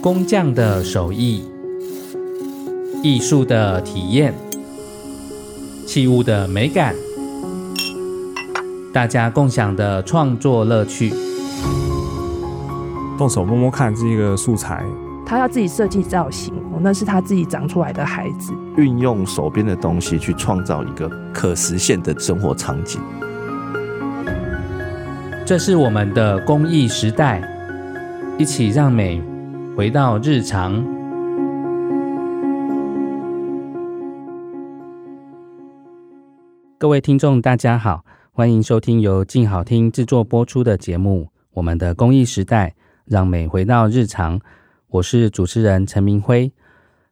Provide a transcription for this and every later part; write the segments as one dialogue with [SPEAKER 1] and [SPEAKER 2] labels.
[SPEAKER 1] 工匠的手艺，艺术的体验，器物的美感，大家共享的创作乐趣。
[SPEAKER 2] 动手摸摸看这个素材，
[SPEAKER 3] 他要自己设计造型，那是他自己长出来的孩子。
[SPEAKER 4] 运用手边的东西去创造一个可实现的生活场景。
[SPEAKER 1] 这是我们的公益时代，一起让美回到日常。各位听众，大家好，欢迎收听由静好听制作播出的节目《我们的公益时代》，让美回到日常。我是主持人陈明辉。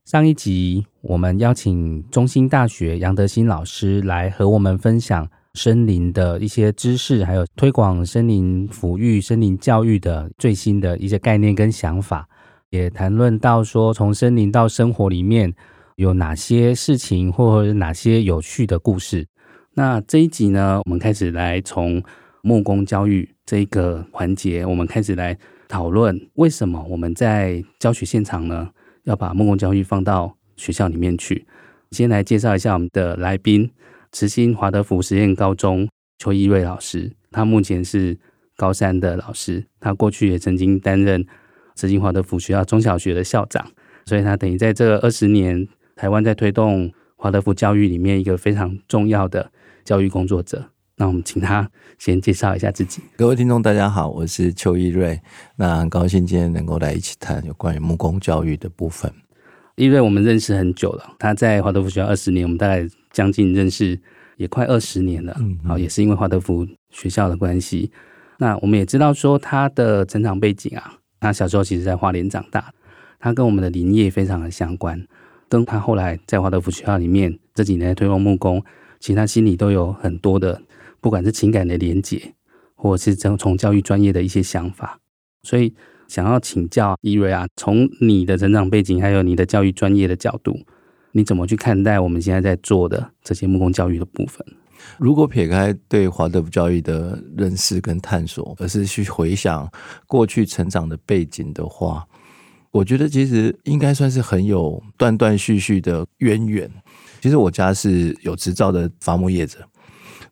[SPEAKER 1] 上一集我们邀请中兴大学杨德新老师来和我们分享。森林的一些知识，还有推广森林抚育、森林教育的最新的一些概念跟想法，也谈论到说，从森林到生活里面有哪些事情，或者哪些有趣的故事。那这一集呢，我们开始来从木工教育这一个环节，我们开始来讨论为什么我们在教学现场呢，要把木工教育放到学校里面去。先来介绍一下我们的来宾。慈心华德福实验高中邱一瑞老师，他目前是高三的老师，他过去也曾经担任慈心华德福学校中小学的校长，所以他等于在这二十年台湾在推动华德福教育里面一个非常重要的教育工作者。那我们请他先介绍一下自己。
[SPEAKER 4] 各位听众，大家好，我是邱一瑞，那很高兴今天能够来一起谈有关于木工教育的部分。
[SPEAKER 1] 一瑞我们认识很久了，他在华德福学校二十年，我们大概。将近认识也快二十年了，好、嗯，也是因为华德福学校的关系。那我们也知道说他的成长背景啊，他小时候其实在花莲长大，他跟我们的林业非常的相关，跟他后来在华德福学校里面这几年推动木工，其实他心里都有很多的，不管是情感的连结，或者是从从教育专业的一些想法。所以想要请教伊瑞啊，从你的成长背景还有你的教育专业的角度。你怎么去看待我们现在在做的这些木工教育的部分？
[SPEAKER 4] 如果撇开对华德福教育的认识跟探索，而是去回想过去成长的背景的话，我觉得其实应该算是很有断断续续的渊源。其实我家是有执照的伐木业者，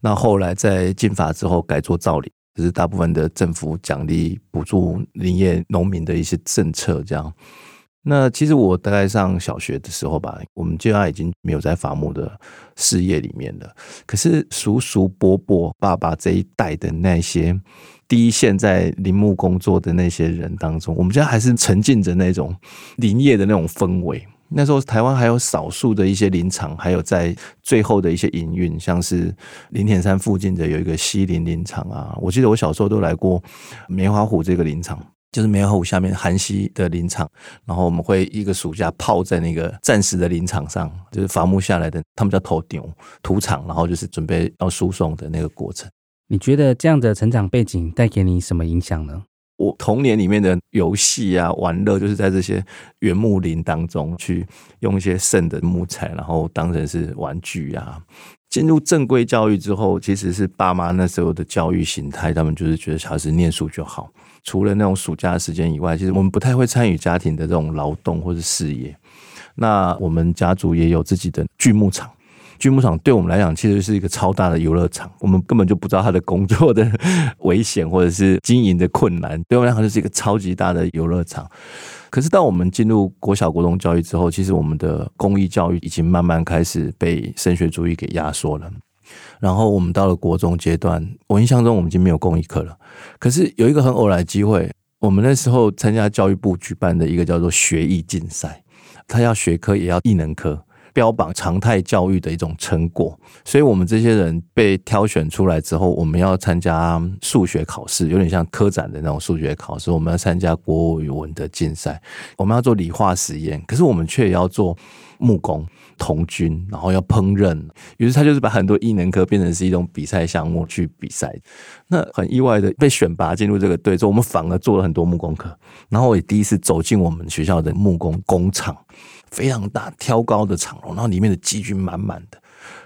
[SPEAKER 4] 那后来在进法之后改做造林，就是大部分的政府奖励补助林业农民的一些政策这样。那其实我大概上小学的时候吧，我们家已经没有在伐木的事业里面了。可是叔叔、伯伯、爸爸这一代的那些第一线在林木工作的那些人当中，我们家还是沉浸着那种林业的那种氛围。那时候台湾还有少数的一些林场，还有在最后的一些营运，像是林田山附近的有一个西林林场啊。我记得我小时候都来过梅花湖这个林场。就是梅花湖下面韩溪的林场，然后我们会一个暑假泡在那个暂时的林场上，就是伐木下来的，他们叫头牛土场，然后就是准备要输送的那个过程。
[SPEAKER 1] 你觉得这样的成长背景带给你什么影响呢？
[SPEAKER 4] 我童年里面的游戏啊、玩乐，就是在这些原木林当中去用一些剩的木材，然后当成是玩具啊。进入正规教育之后，其实是爸妈那时候的教育形态，他们就是觉得小孩子念书就好。除了那种暑假的时间以外，其实我们不太会参与家庭的这种劳动或者事业。那我们家族也有自己的锯木厂，锯木厂对我们来讲其实是一个超大的游乐场，我们根本就不知道他的工作的危险或者是经营的困难，对我们来讲就是一个超级大的游乐场。可是当我们进入国小、国中教育之后，其实我们的公益教育已经慢慢开始被升学主义给压缩了。然后我们到了国中阶段，我印象中我们已经没有公益课了。可是有一个很偶然的机会，我们那时候参加教育部举办的一个叫做学艺竞赛，他要学科也要艺能科，标榜常态教育的一种成果。所以我们这些人被挑选出来之后，我们要参加数学考试，有点像科展的那种数学考试。我们要参加国语文的竞赛，我们要做理化实验，可是我们却也要做木工。童军，然后要烹饪，于是他就是把很多艺能科变成是一种比赛项目去比赛。那很意外的被选拔进入这个队之后，我们反而做了很多木工课。然后我也第一次走进我们学校的木工工厂，非常大挑高的厂楼，然后里面的机具满满的。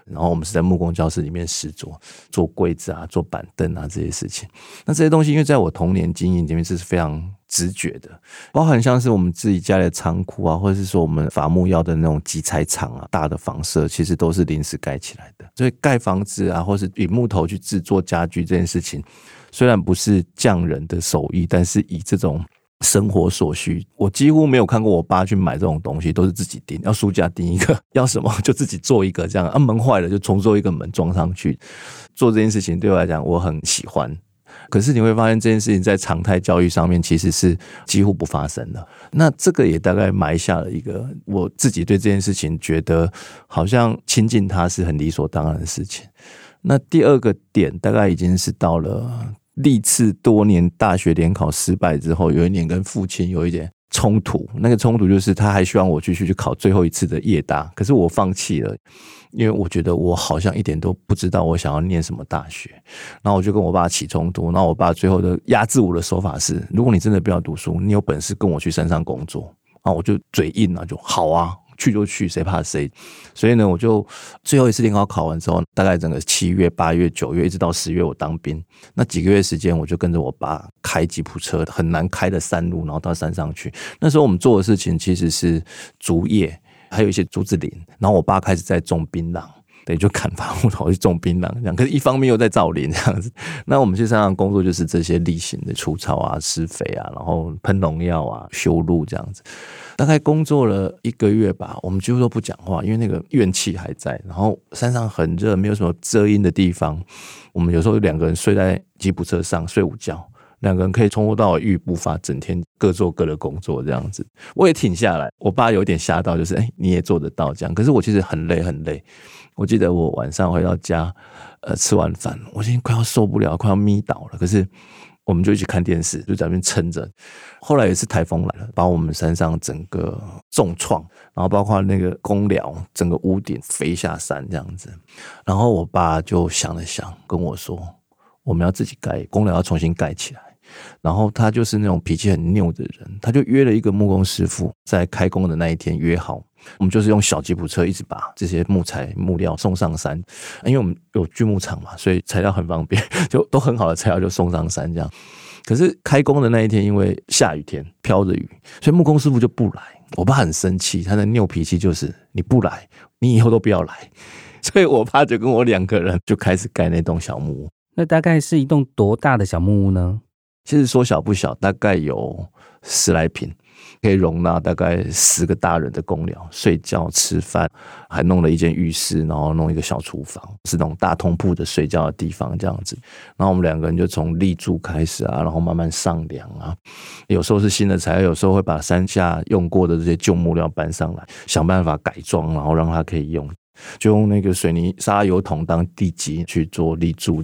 [SPEAKER 4] 然后我们是在木工教室里面实作，做柜子啊，做板凳啊这些事情。那这些东西，因为在我童年经验里面是非常直觉的，包含像是我们自己家的仓库啊，或者是说我们伐木要的那种集材厂啊，大的房舍，其实都是临时盖起来的。所以盖房子啊，或是以木头去制作家具这件事情，虽然不是匠人的手艺，但是以这种。生活所需，我几乎没有看过我爸去买这种东西，都是自己订。要书架订一个，要什么 就自己做一个，这样啊，门坏了就重做一个门装上去。做这件事情对我来讲，我很喜欢。可是你会发现，这件事情在常态教育上面其实是几乎不发生的。那这个也大概埋下了一个我自己对这件事情觉得好像亲近他是很理所当然的事情。那第二个点大概已经是到了。历次多年大学联考失败之后，有一年跟父亲有一点冲突。那个冲突就是他还希望我继续去考最后一次的夜大，可是我放弃了，因为我觉得我好像一点都不知道我想要念什么大学。然后我就跟我爸起冲突。然后我爸最后的压制我的手法是：如果你真的不要读书，你有本事跟我去山上工作。然后我就嘴硬了，就好啊。去就去，谁怕谁？所以呢，我就最后一次联考考完之后，大概整个七月、八月、九月，一直到十月，我当兵那几个月时间，我就跟着我爸开吉普车，很难开的山路，然后到山上去。那时候我们做的事情其实是竹叶，还有一些竹子林。然后我爸开始在种槟榔，对，就砍伐木头去种槟榔这样。可是一方面又在造林这样子。那我们去山上工作就是这些例行的除草啊、施肥啊，然后喷农药啊、修路这样子。大概工作了一个月吧，我们几乎都不讲话，因为那个怨气还在。然后山上很热，没有什么遮阴的地方。我们有时候两个人睡在吉普车上睡午觉，两个人可以从头到尾一不发，整天各做各的工作这样子。我也挺下来，我爸有点吓到，就是哎，你也做得到这样。可是我其实很累很累。我记得我晚上回到家，呃，吃完饭，我已经快要受不了，快要眯倒了。可是。我们就一起看电视，就在那边撑着。后来有一次台风来了，把我们山上整个重创，然后包括那个工寮，整个屋顶飞下山这样子。然后我爸就想了想，跟我说：“我们要自己盖工寮，要重新盖起来。”然后他就是那种脾气很拗的人，他就约了一个木工师傅，在开工的那一天约好。我们就是用小吉普车一直把这些木材木料送上山，因为我们有锯木厂嘛，所以材料很方便，就都很好的材料就送上山这样。可是开工的那一天，因为下雨天飘着雨，所以木工师傅就不来。我爸很生气，他的拗脾气就是你不来，你以后都不要来。所以我爸就跟我两个人就开始盖那栋小木屋。
[SPEAKER 1] 那大概是一栋多大的小木屋呢？
[SPEAKER 4] 其实说小不小，大概有十来坪。可以容纳大概十个大人的工寮睡觉、吃饭，还弄了一间浴室，然后弄一个小厨房，是那种大通铺的睡觉的地方这样子。然后我们两个人就从立柱开始啊，然后慢慢上梁啊。有时候是新的材料，有时候会把山下用过的这些旧木料搬上来，想办法改装，然后让它可以用。就用那个水泥沙油桶当地基去做立柱，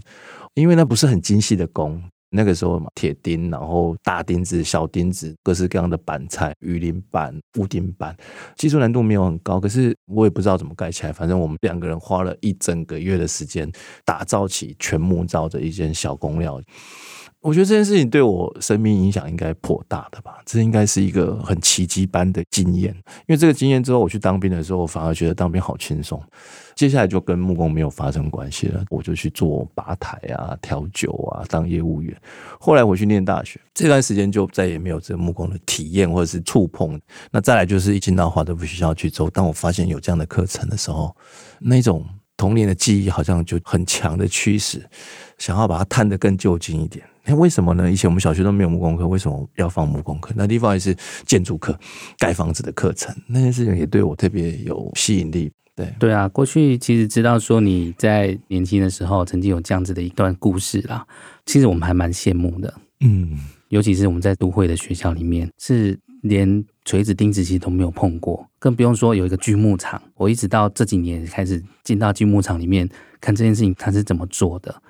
[SPEAKER 4] 因为那不是很精细的工。那个时候嘛，铁钉，然后大钉子、小钉子，各式各样的板材、鱼鳞板、屋顶板，技术难度没有很高，可是我也不知道怎么盖起来。反正我们两个人花了一整个月的时间，打造起全木造的一间小工寮。我觉得这件事情对我生命影响应该颇大的吧，这应该是一个很奇迹般的经验。因为这个经验之后，我去当兵的时候，我反而觉得当兵好轻松。接下来就跟木工没有发生关系了，我就去做吧台啊、调酒啊，当业务员。后来我去念大学，这段时间就再也没有这个木工的体验或者是触碰。那再来就是一进到华德福学校去之后，当我发现有这样的课程的时候，那种童年的记忆好像就很强的驱使，想要把它探得更究竟一点。哎，为什么呢？以前我们小学都没有木工课，为什么要放木工课？那地方也是建筑课、盖房子的课程，那件事情也对我特别有吸引力。对
[SPEAKER 1] 对啊，过去其实知道说你在年轻的时候曾经有这样子的一段故事啦，其实我们还蛮羡慕的。嗯，尤其是我们在都会的学校里面，是连锤子钉子其实都没有碰过，更不用说有一个锯木厂。我一直到这几年开始进到锯木厂里面看这件事情，它是怎么做的。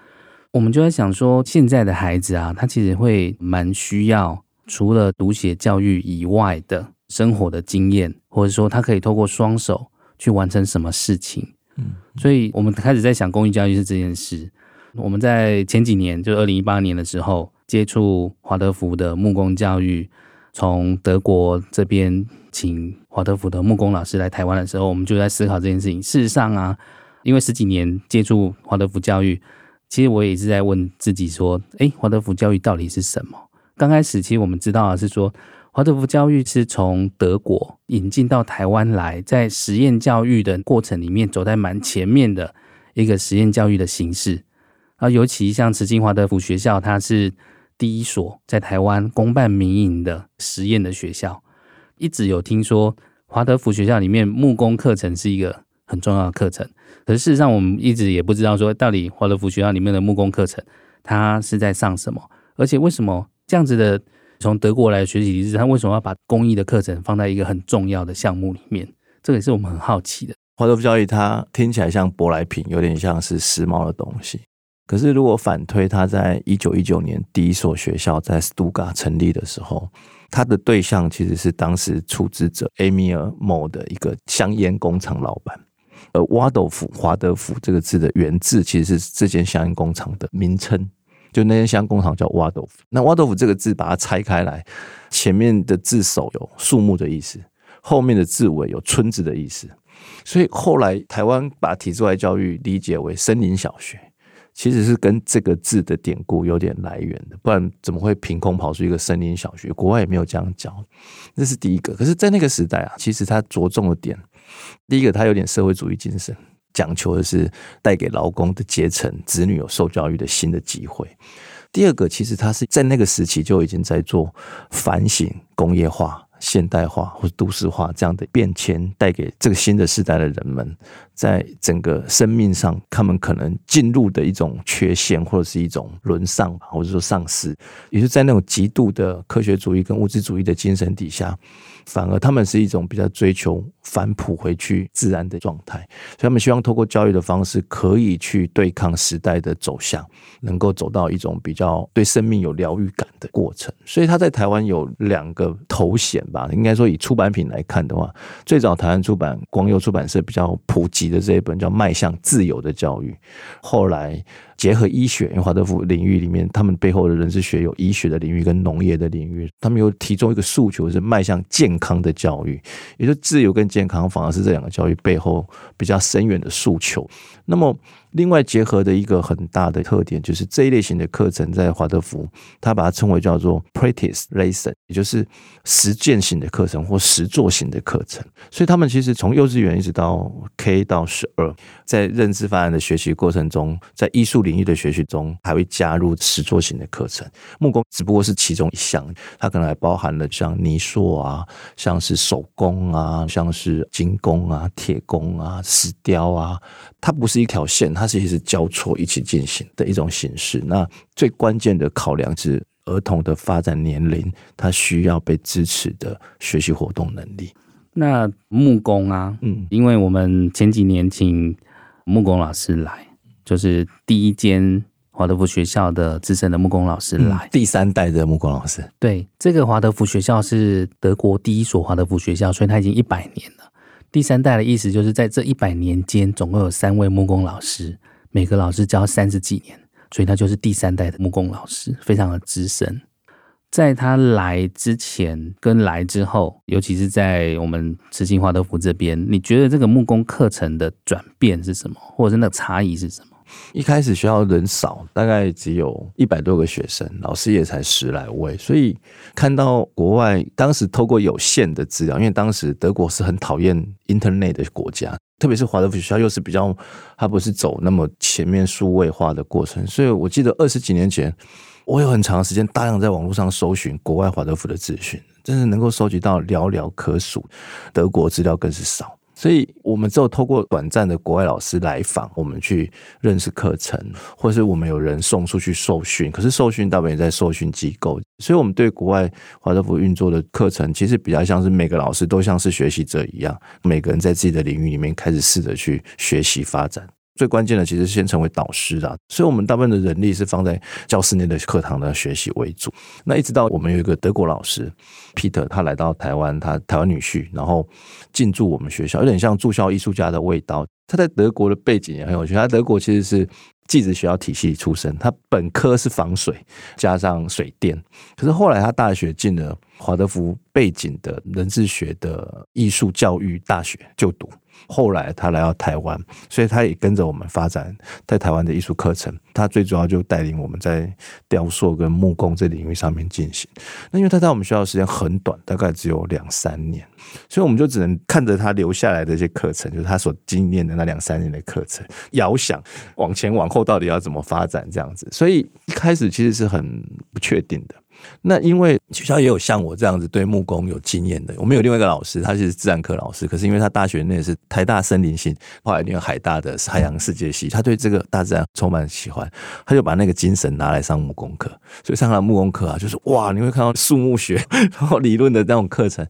[SPEAKER 1] 我们就在想说，现在的孩子啊，他其实会蛮需要除了读写教育以外的生活的经验，或者说他可以透过双手去完成什么事情。嗯，所以我们开始在想公益教育是这件事。我们在前几年，就二零一八年的时候，接触华德福的木工教育，从德国这边请华德福的木工老师来台湾的时候，我们就在思考这件事情。事实上啊。因为十几年接触华德福教育，其实我也一直在问自己说：诶，华德福教育到底是什么？刚开始其实我们知道的是说，华德福教育是从德国引进到台湾来，在实验教育的过程里面走在蛮前面的一个实验教育的形式。啊，尤其像慈济华德福学校，它是第一所在台湾公办民营的实验的学校，一直有听说华德福学校里面木工课程是一个很重要的课程。可是事实上，我们一直也不知道说，到底华德福学校里面的木工课程，它是在上什么？而且为什么这样子的从德国来的学习体制，它为什么要把工艺的课程放在一个很重要的项目里面？这也是我们很好奇的。
[SPEAKER 4] 华德福教育它听起来像舶来品，有点像是时髦的东西。可是如果反推，它在一九一九年第一所学校在斯图加成立的时候，它的对象其实是当时出资者埃米尔·莫的一个香烟工厂老板。呃瓦朵夫华德福这个字的原字其实是这间香烟工厂的名称，就那间香烟工厂叫瓦朵夫。那瓦朵夫这个字把它拆开来，前面的字首有树木的意思，后面的字尾有村子的意思。所以后来台湾把体制外教育理解为森林小学，其实是跟这个字的典故有点来源的，不然怎么会凭空跑出一个森林小学？国外也没有这样教，这是第一个。可是，在那个时代啊，其实它着重的点。第一个，他有点社会主义精神，讲求的是带给劳工的阶层子女有受教育的新的机会。第二个，其实他是在那个时期就已经在做反省工业化、现代化或都市化这样的变迁，带给这个新的时代的人们，在整个生命上，他们可能进入的一种缺陷，或者是一种沦丧，或者说丧失，也是在那种极度的科学主义跟物质主义的精神底下。反而他们是一种比较追求返璞回去自然的状态，所以他们希望透过教育的方式，可以去对抗时代的走向，能够走到一种比较对生命有疗愈感的过程。所以他在台湾有两个头衔吧，应该说以出版品来看的话，最早台湾出版光佑出版社比较普及的这一本叫《迈向自由的教育》，后来。结合医学，因为华德福领域里面，他们背后的人是学有医学的领域跟农业的领域，他们有提出一个诉求是迈向健康的教育，也就自由跟健康反而是这两个教育背后比较深远的诉求。那么。另外结合的一个很大的特点，就是这一类型的课程在华德福，他把它称为叫做 practice lesson，也就是实践型的课程或实作型的课程。所以他们其实从幼稚园一直到 K 到十二，在认知发展的学习过程中，在艺术里领域的学习中，还会加入实作型的课程。木工只不过是其中一项，它可能还包含了像泥塑啊，像是手工啊，像是金工啊、铁工啊、石雕啊，它不是一条线。它其实是交错一起进行的一种形式。那最关键的考量是儿童的发展年龄，他需要被支持的学习活动能力。
[SPEAKER 1] 那木工啊，嗯，因为我们前几年请木工老师来，就是第一间华德福学校的资深的木工老师来，
[SPEAKER 4] 嗯，第三代的木工老师。
[SPEAKER 1] 对，这个华德福学校是德国第一所华德福学校，所以它已经一百年了。第三代的意思就是在这一百年间，总共有三位木工老师，每个老师教三十几年，所以他就是第三代的木工老师，非常的资深。在他来之前跟来之后，尤其是在我们慈心华德福这边，你觉得这个木工课程的转变是什么，或者是那个差异是什么？
[SPEAKER 4] 一开始学校人少，大概只有一百多个学生，老师也才十来位，所以看到国外当时透过有限的资料，因为当时德国是很讨厌 Internet 的国家，特别是华德福学校又是比较，它不是走那么前面数位化的过程，所以我记得二十几年前，我有很长时间大量在网络上搜寻国外华德福的资讯，真是能够收集到寥寥可数，德国资料更是少。所以，我们只有透过短暂的国外老师来访，我们去认识课程，或是我们有人送出去受训。可是受训大部分也在受训机构，所以我们对国外华德福运作的课程，其实比较像是每个老师都像是学习者一样，每个人在自己的领域里面开始试着去学习发展。最关键的其实是先成为导师的，所以我们大部分的人力是放在教室内的课堂的学习为主。那一直到我们有一个德国老师 Peter，他来到台湾，他台湾女婿，然后进驻我们学校，有点像驻校艺术家的味道。他在德国的背景也很有趣，他德国其实是技职学校体系出身，他本科是防水加上水电，可是后来他大学进了华德福背景的人智学的艺术教育大学就读。后来他来到台湾，所以他也跟着我们发展在台湾的艺术课程。他最主要就带领我们在雕塑跟木工这领域上面进行。那因为他在我们学校时间很短，大概只有两三年，所以我们就只能看着他留下来的一些课程，就是他所经验的那两三年的课程，遥想往前往后到底要怎么发展这样子。所以一开始其实是很不确定的。那因为学校也有像我这样子对木工有经验的，我们有另外一个老师，他是自然科老师，可是因为他大学那也是台大森林系，后来念海大的海洋世界系，他对这个大自然充满喜欢，他就把那个精神拿来上木工课，所以上了木工课啊，就是哇，你会看到树木学 然后理论的那种课程。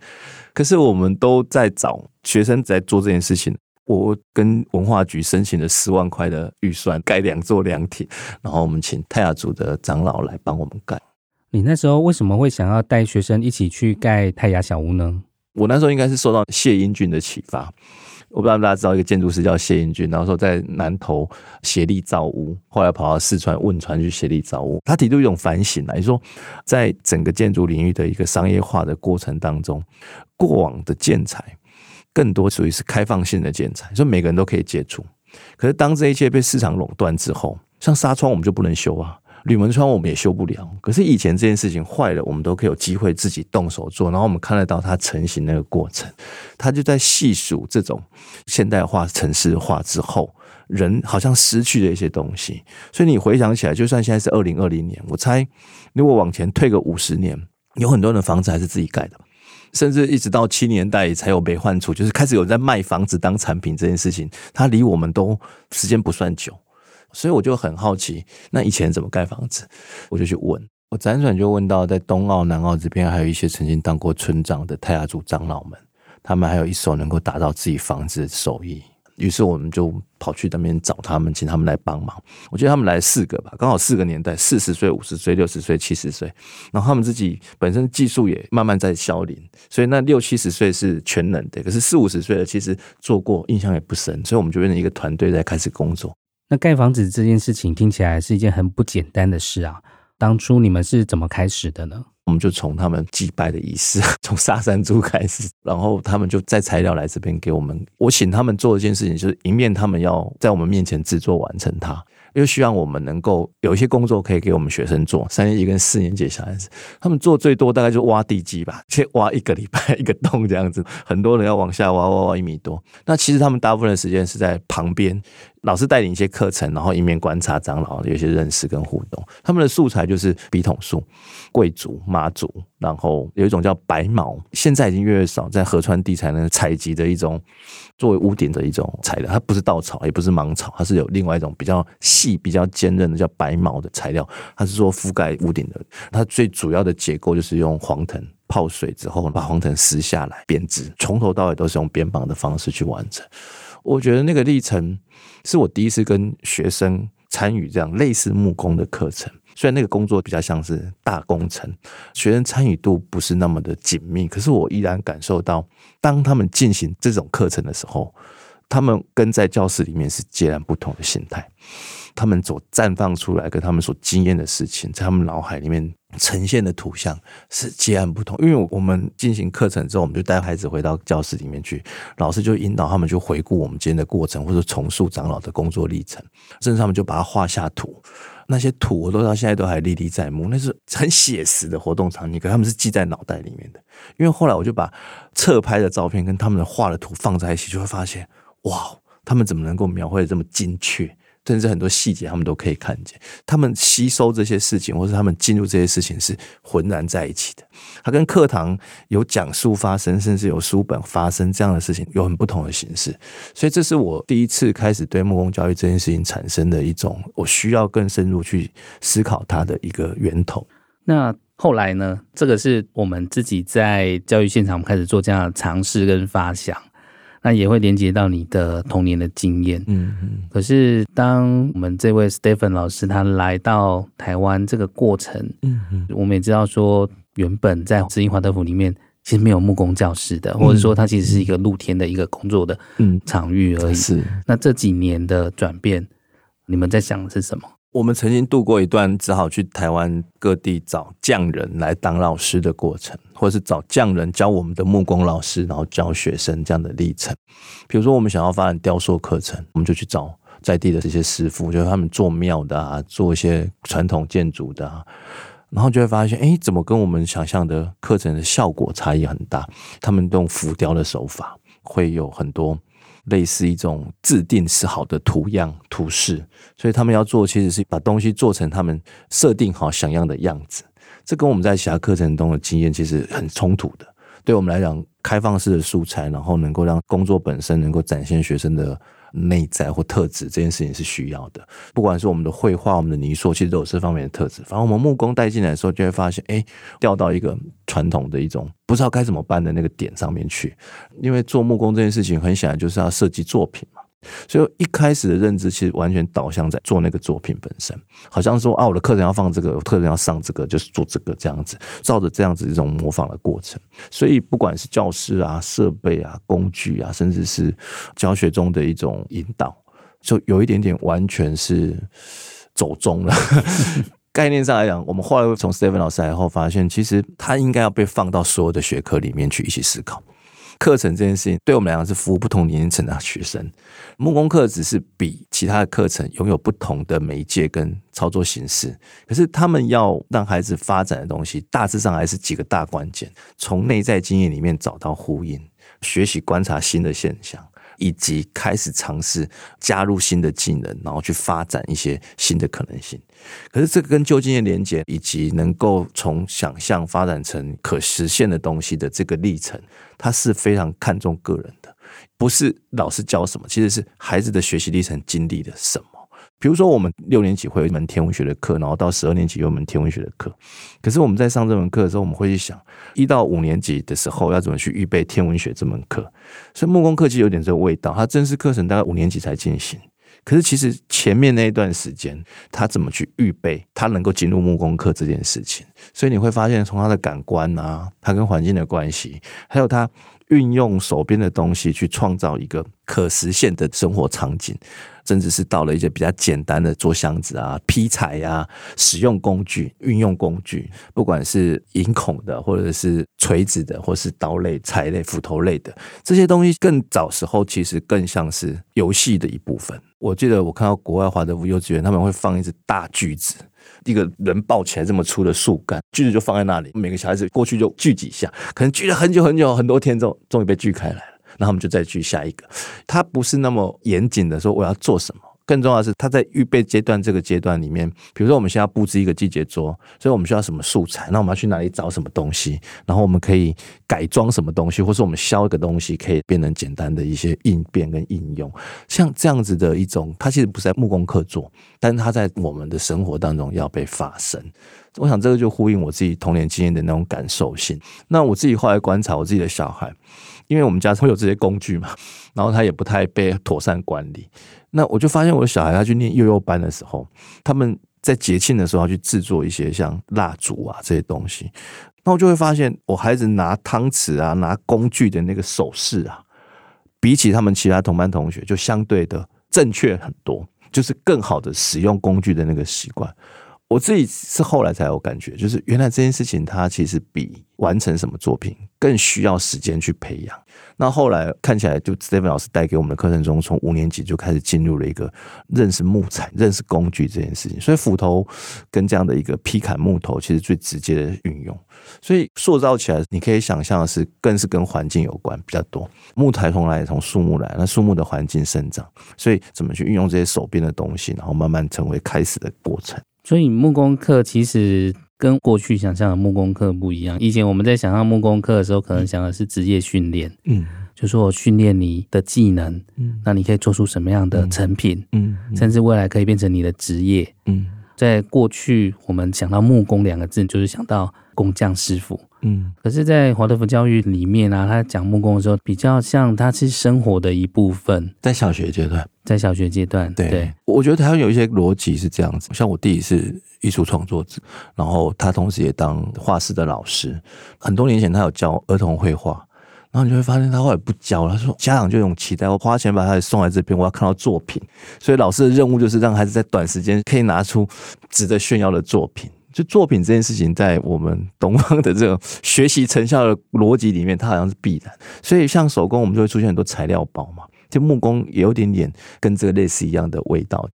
[SPEAKER 4] 可是我们都在找学生在做这件事情，我跟文化局申请了十万块的预算盖两座凉亭，然后我们请泰雅族的长老来帮我们盖。
[SPEAKER 1] 你那时候为什么会想要带学生一起去盖泰雅小屋呢？
[SPEAKER 4] 我那时候应该是受到谢英俊的启发。我不知道大家知道一个建筑师叫谢英俊，然后说在南投协力造屋，后来跑到四川汶川去协力造屋。他提出一种反省来说，在整个建筑领域的一个商业化的过程当中，过往的建材更多属于是开放性的建材，所以每个人都可以接触。可是当这一切被市场垄断之后，像纱窗我们就不能修啊。铝门窗我们也修不了，可是以前这件事情坏了，我们都可以有机会自己动手做，然后我们看得到它成型那个过程。他就在细数这种现代化、城市化之后，人好像失去了一些东西。所以你回想起来，就算现在是二零二零年，我猜如果往前退个五十年，有很多人的房子还是自己盖的，甚至一直到七年代才有被换出，就是开始有在卖房子当产品这件事情，它离我们都时间不算久。所以我就很好奇，那以前怎么盖房子？我就去问，我辗转就问到，在东澳、南澳这边，还有一些曾经当过村长的泰雅族长老们，他们还有一手能够打造自己房子的手艺。于是我们就跑去那边找他们，请他们来帮忙。我觉得他们来四个吧，刚好四个年代：四十岁、五十岁、六十岁、七十岁。然后他们自己本身技术也慢慢在消零，所以那六七十岁是全能的，可是四五十岁的其实做过，印象也不深。所以我们就变成一个团队在开始工作。
[SPEAKER 1] 那盖房子这件事情听起来是一件很不简单的事啊！当初你们是怎么开始的呢？
[SPEAKER 4] 我们就从他们祭拜的仪式，从杀山猪开始，然后他们就带材料来这边给我们。我请他们做一件事情，就是一面他们要在我们面前制作完成它。又希望我们能够有一些工作可以给我们学生做，三年级跟四年级小孩子，他们做最多大概就挖地基吧，去挖一个礼拜 一个洞这样子，很多人要往下挖挖挖一米多。那其实他们大部分的时间是在旁边，老师带领一些课程，然后一面观察长老，有些认识跟互动。他们的素材就是笔筒树、贵族、妈祖，然后有一种叫白毛，现在已经越来越少，在河川地才能采集的一种。作为屋顶的一种材料，它不是稻草，也不是芒草，它是有另外一种比较细、比较坚韧的叫白毛的材料。它是说覆盖屋顶的。它最主要的结构就是用黄藤泡水之后，把黄藤撕下来编织，从头到尾都是用编绑的方式去完成。我觉得那个历程是我第一次跟学生参与这样类似木工的课程。虽然那个工作比较像是大工程，学生参与度不是那么的紧密，可是我依然感受到，当他们进行这种课程的时候，他们跟在教室里面是截然不同的心态。他们所绽放出来跟他们所经验的事情，在他们脑海里面呈现的图像是截然不同。因为我们进行课程之后，我们就带孩子回到教室里面去，老师就引导他们去回顾我们今天的过程，或者重塑长老的工作历程，甚至他们就把它画下图。那些图我都到现在都还历历在目，那是很写实的活动场景，可他们是记在脑袋里面的。因为后来我就把侧拍的照片跟他们的画的图放在一起，就会发现，哇，他们怎么能够描绘的这么精确？甚至很多细节他们都可以看见。他们吸收这些事情，或是他们进入这些事情是浑然在一起的。它跟课堂有讲述发生，甚至有书本发生这样的事情，有很不同的形式。所以这是我第一次开始对木工教育这件事情产生的一种，我需要更深入去思考它的一个源头。
[SPEAKER 1] 那后来呢？这个是我们自己在教育现场开始做这样的尝试跟发想。那也会连接到你的童年的经验，嗯嗯。可是当我们这位 Stephen 老师他来到台湾这个过程，嗯嗯，我们也知道说，原本在紫英华德福里面其实没有木工教室的，或者说它其实是一个露天的一个工作的场域而已。是。那这几年的转变，你们在想的是什么？
[SPEAKER 4] 我们曾经度过一段只好去台湾各地找匠人来当老师的过程，或者是找匠人教我们的木工老师，然后教学生这样的历程。比如说，我们想要发展雕塑课程，我们就去找在地的这些师傅，就是他们做庙的啊，做一些传统建筑的啊，然后就会发现，哎，怎么跟我们想象的课程的效果差异很大？他们用浮雕的手法，会有很多。类似一种制定是好的图样图示，所以他们要做其实是把东西做成他们设定好想要的样子。这跟我们在其他课程中的经验其实很冲突的。对我们来讲，开放式的素材，然后能够让工作本身能够展现学生的。内在或特质这件事情是需要的，不管是我们的绘画、我们的泥塑，其实都有这方面的特质。反正我们木工带进来的时候，就会发现，哎，掉到一个传统的一种不知道该怎么办的那个点上面去。因为做木工这件事情，很显然就是要设计作品嘛。所以一开始的认知其实完全导向在做那个作品本身，好像说啊，我的课程要放这个，我课程要上这个，就是做这个这样子，照着这样子一种模仿的过程。所以不管是教师啊、设备啊、工具啊，甚至是教学中的一种引导，就有一点点完全是走中了。概念上来讲，我们后来从 Stephen 老师来后发现，其实他应该要被放到所有的学科里面去一起思考。课程这件事情，对我们来讲是服务不同年龄层的学生。木工课只是比其他的课程拥有不同的媒介跟操作形式，可是他们要让孩子发展的东西，大致上还是几个大关键：从内在经验里面找到呼应，学习观察新的现象。以及开始尝试加入新的技能，然后去发展一些新的可能性。可是这个跟旧经验连接，以及能够从想象发展成可实现的东西的这个历程，它是非常看重个人的，不是老师教什么，其实是孩子的学习历程经历了什么。比如说，我们六年级会有一门天文学的课，然后到十二年级有一门天文学的课。可是我们在上这门课的时候，我们会去想，一到五年级的时候要怎么去预备天文学这门课。所以木工课其实有点这个味道，它正式课程大概五年级才进行。可是其实前面那一段时间，他怎么去预备，他能够进入木工课这件事情。所以你会发现，从他的感官啊，他跟环境的关系，还有他运用手边的东西去创造一个可实现的生活场景。甚至是到了一些比较简单的做箱子啊、劈柴呀、使用工具、运用工具，不管是银孔的，或者是锤子的，或是刀类、柴类、斧头类的这些东西，更早时候其实更像是游戏的一部分。我记得我看到国外华德福幼稚园，他们会放一只大锯子，一个人抱起来这么粗的树干，锯子就放在那里，每个小孩子过去就锯几下，可能锯了很久很久很多天之后，终于被锯开来了。然后我们就再锯下一个，他不是那么严谨的说我要做什么，更重要的是他在预备阶段这个阶段里面，比如说我们现在要布置一个季节桌，所以我们需要什么素材，那我们要去哪里找什么东西，然后我们可以改装什么东西，或是我们削一个东西可以变成简单的一些应变跟应用，像这样子的一种，它其实不是在木工课做，但是它在我们的生活当中要被发生。我想这个就呼应我自己童年经验的那种感受性。那我自己后来观察我自己的小孩。因为我们家会有这些工具嘛，然后他也不太被妥善管理。那我就发现我的小孩他去念幼幼班的时候，他们在节庆的时候要去制作一些像蜡烛啊这些东西，那我就会发现我孩子拿汤匙啊、拿工具的那个手势啊，比起他们其他同班同学就相对的正确很多，就是更好的使用工具的那个习惯。我自己是后来才有感觉，就是原来这件事情它其实比完成什么作品更需要时间去培养。那后来看起来，就 Stephen 老师带给我们的课程中，从五年级就开始进入了一个认识木材、认识工具这件事情。所以斧头跟这样的一个劈砍木头，其实最直接的运用。所以塑造起来，你可以想象的是，更是跟环境有关比较多。木材从来也从树木来，那树木的环境生长，所以怎么去运用这些手边的东西，然后慢慢成为开始的过程。
[SPEAKER 1] 所以木工课其实跟过去想象的木工课不一样。以前我们在想象木工课的时候，可能想的是职业训练，嗯，就说我训练你的技能，嗯，那你可以做出什么样的成品，嗯，甚至未来可以变成你的职业，嗯。在过去，我们想到木工两个字，就是想到工匠师傅。嗯，可是，在华德福教育里面啊，他讲木工的时候，比较像它是生活的一部分。
[SPEAKER 4] 在小学阶段，
[SPEAKER 1] 在小学阶段，对，对
[SPEAKER 4] 我觉得他有一些逻辑是这样子。像我弟是艺术创作者，然后他同时也当画室的老师。很多年前，他有教儿童绘画。然后你就会发现他后来不教了，他说家长就有期待，我花钱把他送来这边，我要看到作品，所以老师的任务就是让孩子在短时间可以拿出值得炫耀的作品。就作品这件事情，在我们东方的这种学习成效的逻辑里面，它好像是必然。所以像手工，我们就会出现很多材料包嘛，就木工也有点点跟这个类似一样的味道。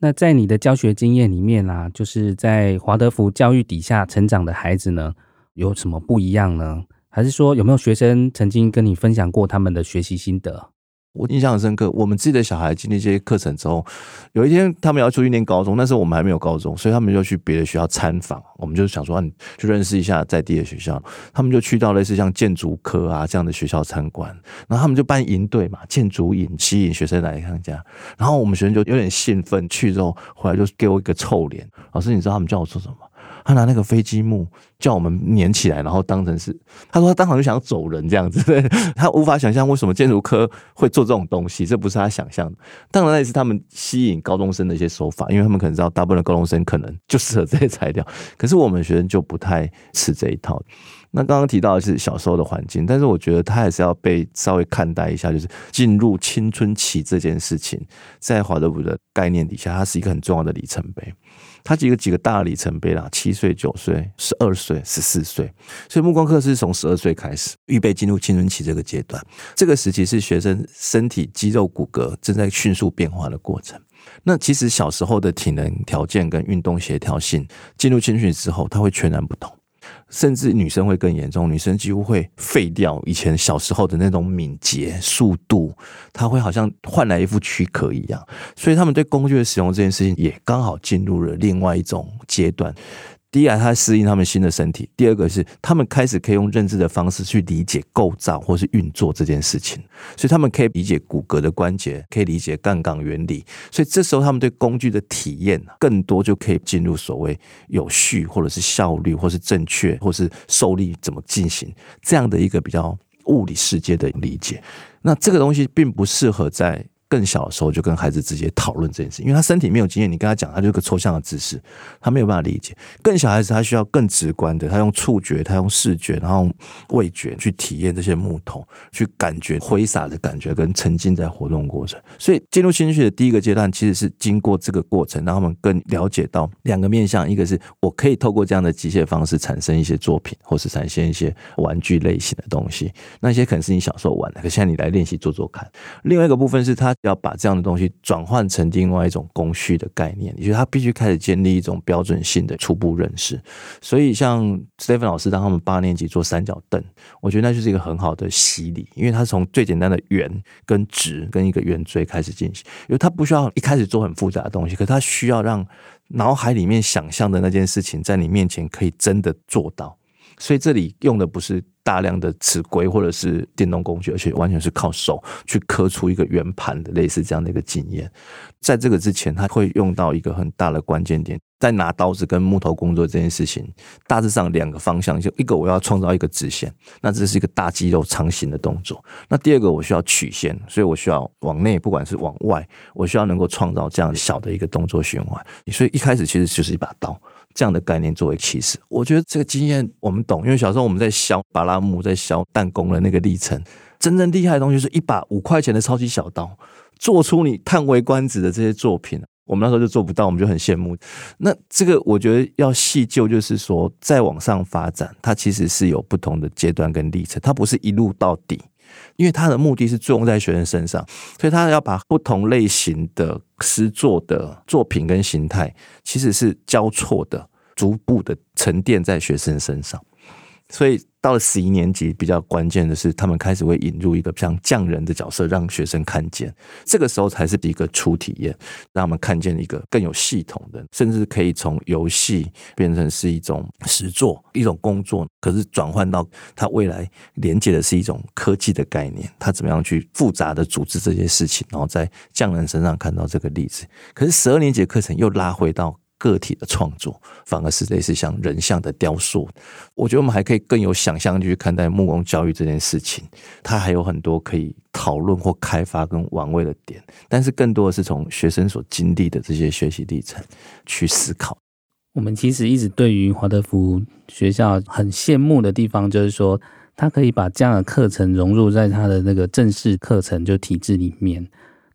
[SPEAKER 1] 那在你的教学经验里面啊，就是在华德福教育底下成长的孩子呢，有什么不一样呢？还是说有没有学生曾经跟你分享过他们的学习心得？
[SPEAKER 4] 我印象很深刻，我们自己的小孩经历这些课程之后，有一天他们要出去念高中，那时候我们还没有高中，所以他们就去别的学校参访。我们就想说，你去认识一下在地的学校。他们就去到类似像建筑科啊这样的学校参观，然后他们就办营队嘛，建筑营吸引学生来参加。然后我们学生就有点兴奋，去之后回来就给我一个臭脸。老师，你知道他们叫我做什么？他拿那个飞机木叫我们粘起来，然后当成是，他说他当场就想要走人这样子，他无法想象为什么建筑科会做这种东西，这不是他想象的。当然那也是他们吸引高中生的一些手法，因为他们可能知道大部分的高中生可能就适合这些材料，可是我们学生就不太吃这一套。那刚刚提到的是小时候的环境，但是我觉得他还是要被稍微看待一下，就是进入青春期这件事情，在华德福的概念底下，它是一个很重要的里程碑。他几个几个大里程碑啦，七岁、九岁、十二岁、十四岁，所以木工课是从十二岁开始，预备进入青春期这个阶段。这个时期是学生身体肌肉骨骼正在迅速变化的过程。那其实小时候的体能条件跟运动协调性，进入青春期之后，它会全然不同。甚至女生会更严重，女生几乎会废掉以前小时候的那种敏捷、速度，她会好像换来一副躯壳一样。所以他们对工具的使用这件事情，也刚好进入了另外一种阶段。第一，他适应他们新的身体；第二个是他们开始可以用认知的方式去理解构造或是运作这件事情，所以他们可以理解骨骼的关节，可以理解杠杆原理。所以这时候他们对工具的体验更多，就可以进入所谓有序或者是效率，或是正确，或是受力怎么进行这样的一个比较物理世界的理解。那这个东西并不适合在。更小的时候就跟孩子直接讨论这件事，因为他身体没有经验，你跟他讲，他就是个抽象的知识，他没有办法理解。更小孩子他需要更直观的，他用触觉，他用视觉，然后味觉去体验这些木头，去感觉挥洒的感觉跟沉浸在活动过程。所以进入兴趣的第一个阶段，其实是经过这个过程，让他们更了解到两个面向：一个是我可以透过这样的机械方式产生一些作品，或是产生一些玩具类型的东西，那些可能是你小时候玩的，可现在你来练习做做看。另外一个部分是他。要把这样的东西转换成另外一种工序的概念，也就是他必须开始建立一种标准性的初步认识。所以，像 Stephen 老师当他们八年级做三角凳，我觉得那就是一个很好的洗礼，因为他从最简单的圆跟直跟一个圆锥开始进行，因为他不需要一开始做很复杂的东西，可他需要让脑海里面想象的那件事情在你面前可以真的做到。所以这里用的不是大量的尺规或者是电动工具，而且完全是靠手去刻出一个圆盘的类似这样的一个经验。在这个之前，他会用到一个很大的关键点，在拿刀子跟木头工作这件事情，大致上两个方向，就一个我要创造一个直线，那这是一个大肌肉长形的动作；那第二个我需要曲线，所以我需要往内，不管是往外，我需要能够创造这样小的一个动作循环。所以一开始其实就是一把刀。这样的概念作为起始，我觉得这个经验我们懂，因为小时候我们在削巴拉木，在削弹弓的那个历程，真正厉害的东西是一把五块钱的超级小刀，做出你叹为观止的这些作品。我们那时候就做不到，我们就很羡慕。那这个我觉得要细究，就是说再往上发展，它其实是有不同的阶段跟历程，它不是一路到底。因为他的目的是作用在学生身上，所以他要把不同类型的诗作的作品跟形态，其实是交错的，逐步的沉淀在学生身上，所以。到了十一年级，比较关键的是，他们开始会引入一个像匠人的角色，让学生看见。这个时候才是一个初体验，让他们看见一个更有系统的，甚至可以从游戏变成是一种实作、一种工作。可是转换到他未来连接的是一种科技的概念，他怎么样去复杂的组织这些事情，然后在匠人身上看到这个例子。可是十二年级的课程又拉回到。个体的创作，反而是类似像人像的雕塑。我觉得我们还可以更有想象力去看待木工教育这件事情，它还有很多可以讨论或开发跟玩味的点。但是更多的是从学生所经历的这些学习历程去思考。
[SPEAKER 1] 我们其实一直对于华德福学校很羡慕的地方，就是说他可以把这样的课程融入在他的那个正式课程就体制里面。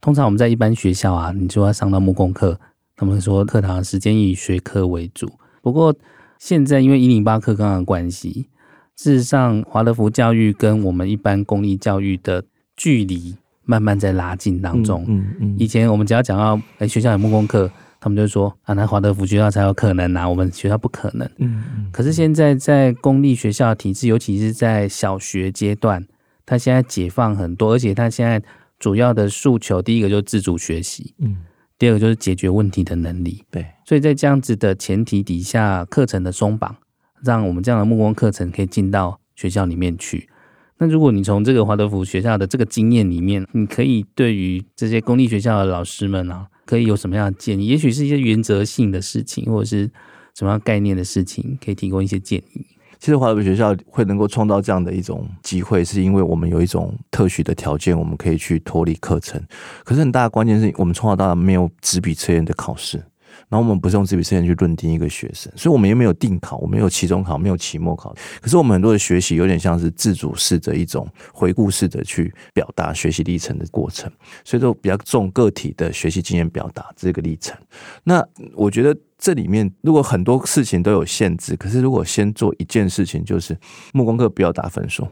[SPEAKER 1] 通常我们在一般学校啊，你就要上到木工课，他们说课堂时间以学科为主。不过现在因为一零八课纲的关系，事实上华德福教育跟我们一般公立教育的距离慢慢在拉近当中。嗯嗯，嗯。以前我们只要讲到哎学校有木工课。他们就说啊，那华德福学校才有可能啊，我们学校不可能。嗯嗯。可是现在在公立学校的体制，尤其是在小学阶段，他现在解放很多，而且他现在主要的诉求，第一个就是自主学习，嗯，第二个就是解决问题的能力。对。所以在这样子的前提底下，课程的松绑，让我们这样的木工课程可以进到学校里面去。那如果你从这个华德福学校的这个经验里面，你可以对于这些公立学校的老师们啊。可以有什么样的建议？也许是一些原则性的事情，或者是什么样概念的事情，可以提供一些建议。
[SPEAKER 4] 其实华德福学校会能够创造这样的一种机会，是因为我们有一种特许的条件，我们可以去脱离课程。可是很大的关键是我们从小到大没有纸笔测验的考试。然后我们不是用纸笔测验去论定一个学生，所以我们也没有定考，我们没有期中考，没有期末考。可是我们很多的学习有点像是自主式的一种回顾式的去表达学习历程的过程，所以都比较重个体的学习经验表达这个历程。那我觉得这里面如果很多事情都有限制，可是如果先做一件事情，就是木工课不要打分数，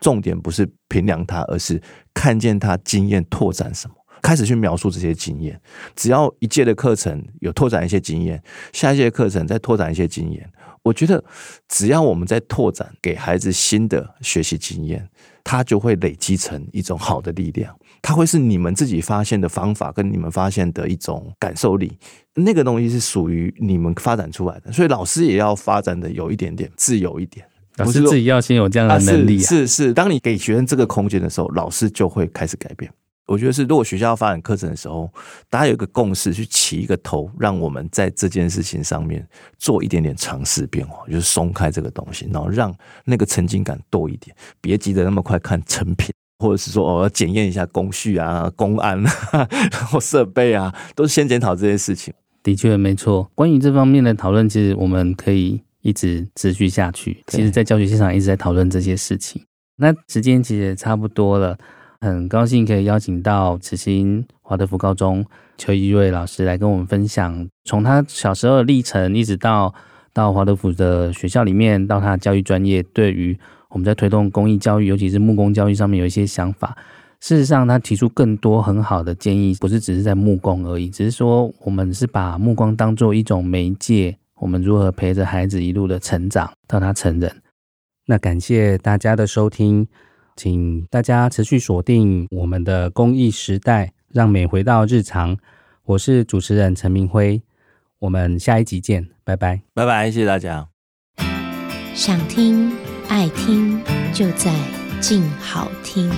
[SPEAKER 4] 重点不是评量他，而是看见他经验拓展什么。开始去描述这些经验，只要一届的课程有拓展一些经验，下一届课程再拓展一些经验。我觉得，只要我们在拓展给孩子新的学习经验，他就会累积成一种好的力量。他会是你们自己发现的方法，跟你们发现的一种感受力。那个东西是属于你们发展出来的，所以老师也要发展的有一点点自由一点。
[SPEAKER 1] 老师自己要先有这样的能力
[SPEAKER 4] 是是，当你给学生这个空间的时候，老师就会开始改变。我觉得是，如果学校要发展课程的时候，大家有一个共识，去起一个头，让我们在这件事情上面做一点点尝试变化，就是松开这个东西，然后让那个沉浸感多一点，别急着那么快看成品，或者是说哦，要检验一下工序啊、公安啊，然后设备啊，都是先检讨这些事情。
[SPEAKER 1] 的确没错，关于这方面的讨论，其实我们可以一直持续下去。其实，在教学现场一直在讨论这些事情。那时间其实也差不多了。很高兴可以邀请到慈心华德福高中邱一瑞老师来跟我们分享，从他小时候的历程，一直到到华德福的学校里面，到他的教育专业，对于我们在推动公益教育，尤其是木工教育上面有一些想法。事实上，他提出更多很好的建议，不是只是在木工而已，只是说我们是把木工当做一种媒介，我们如何陪着孩子一路的成长到他成人。那感谢大家的收听。请大家持续锁定我们的公益时代，让美回到日常。我是主持人陈明辉，我们下一集见，拜拜，
[SPEAKER 4] 拜拜，谢谢大家。
[SPEAKER 5] 想听爱听，就在静好听。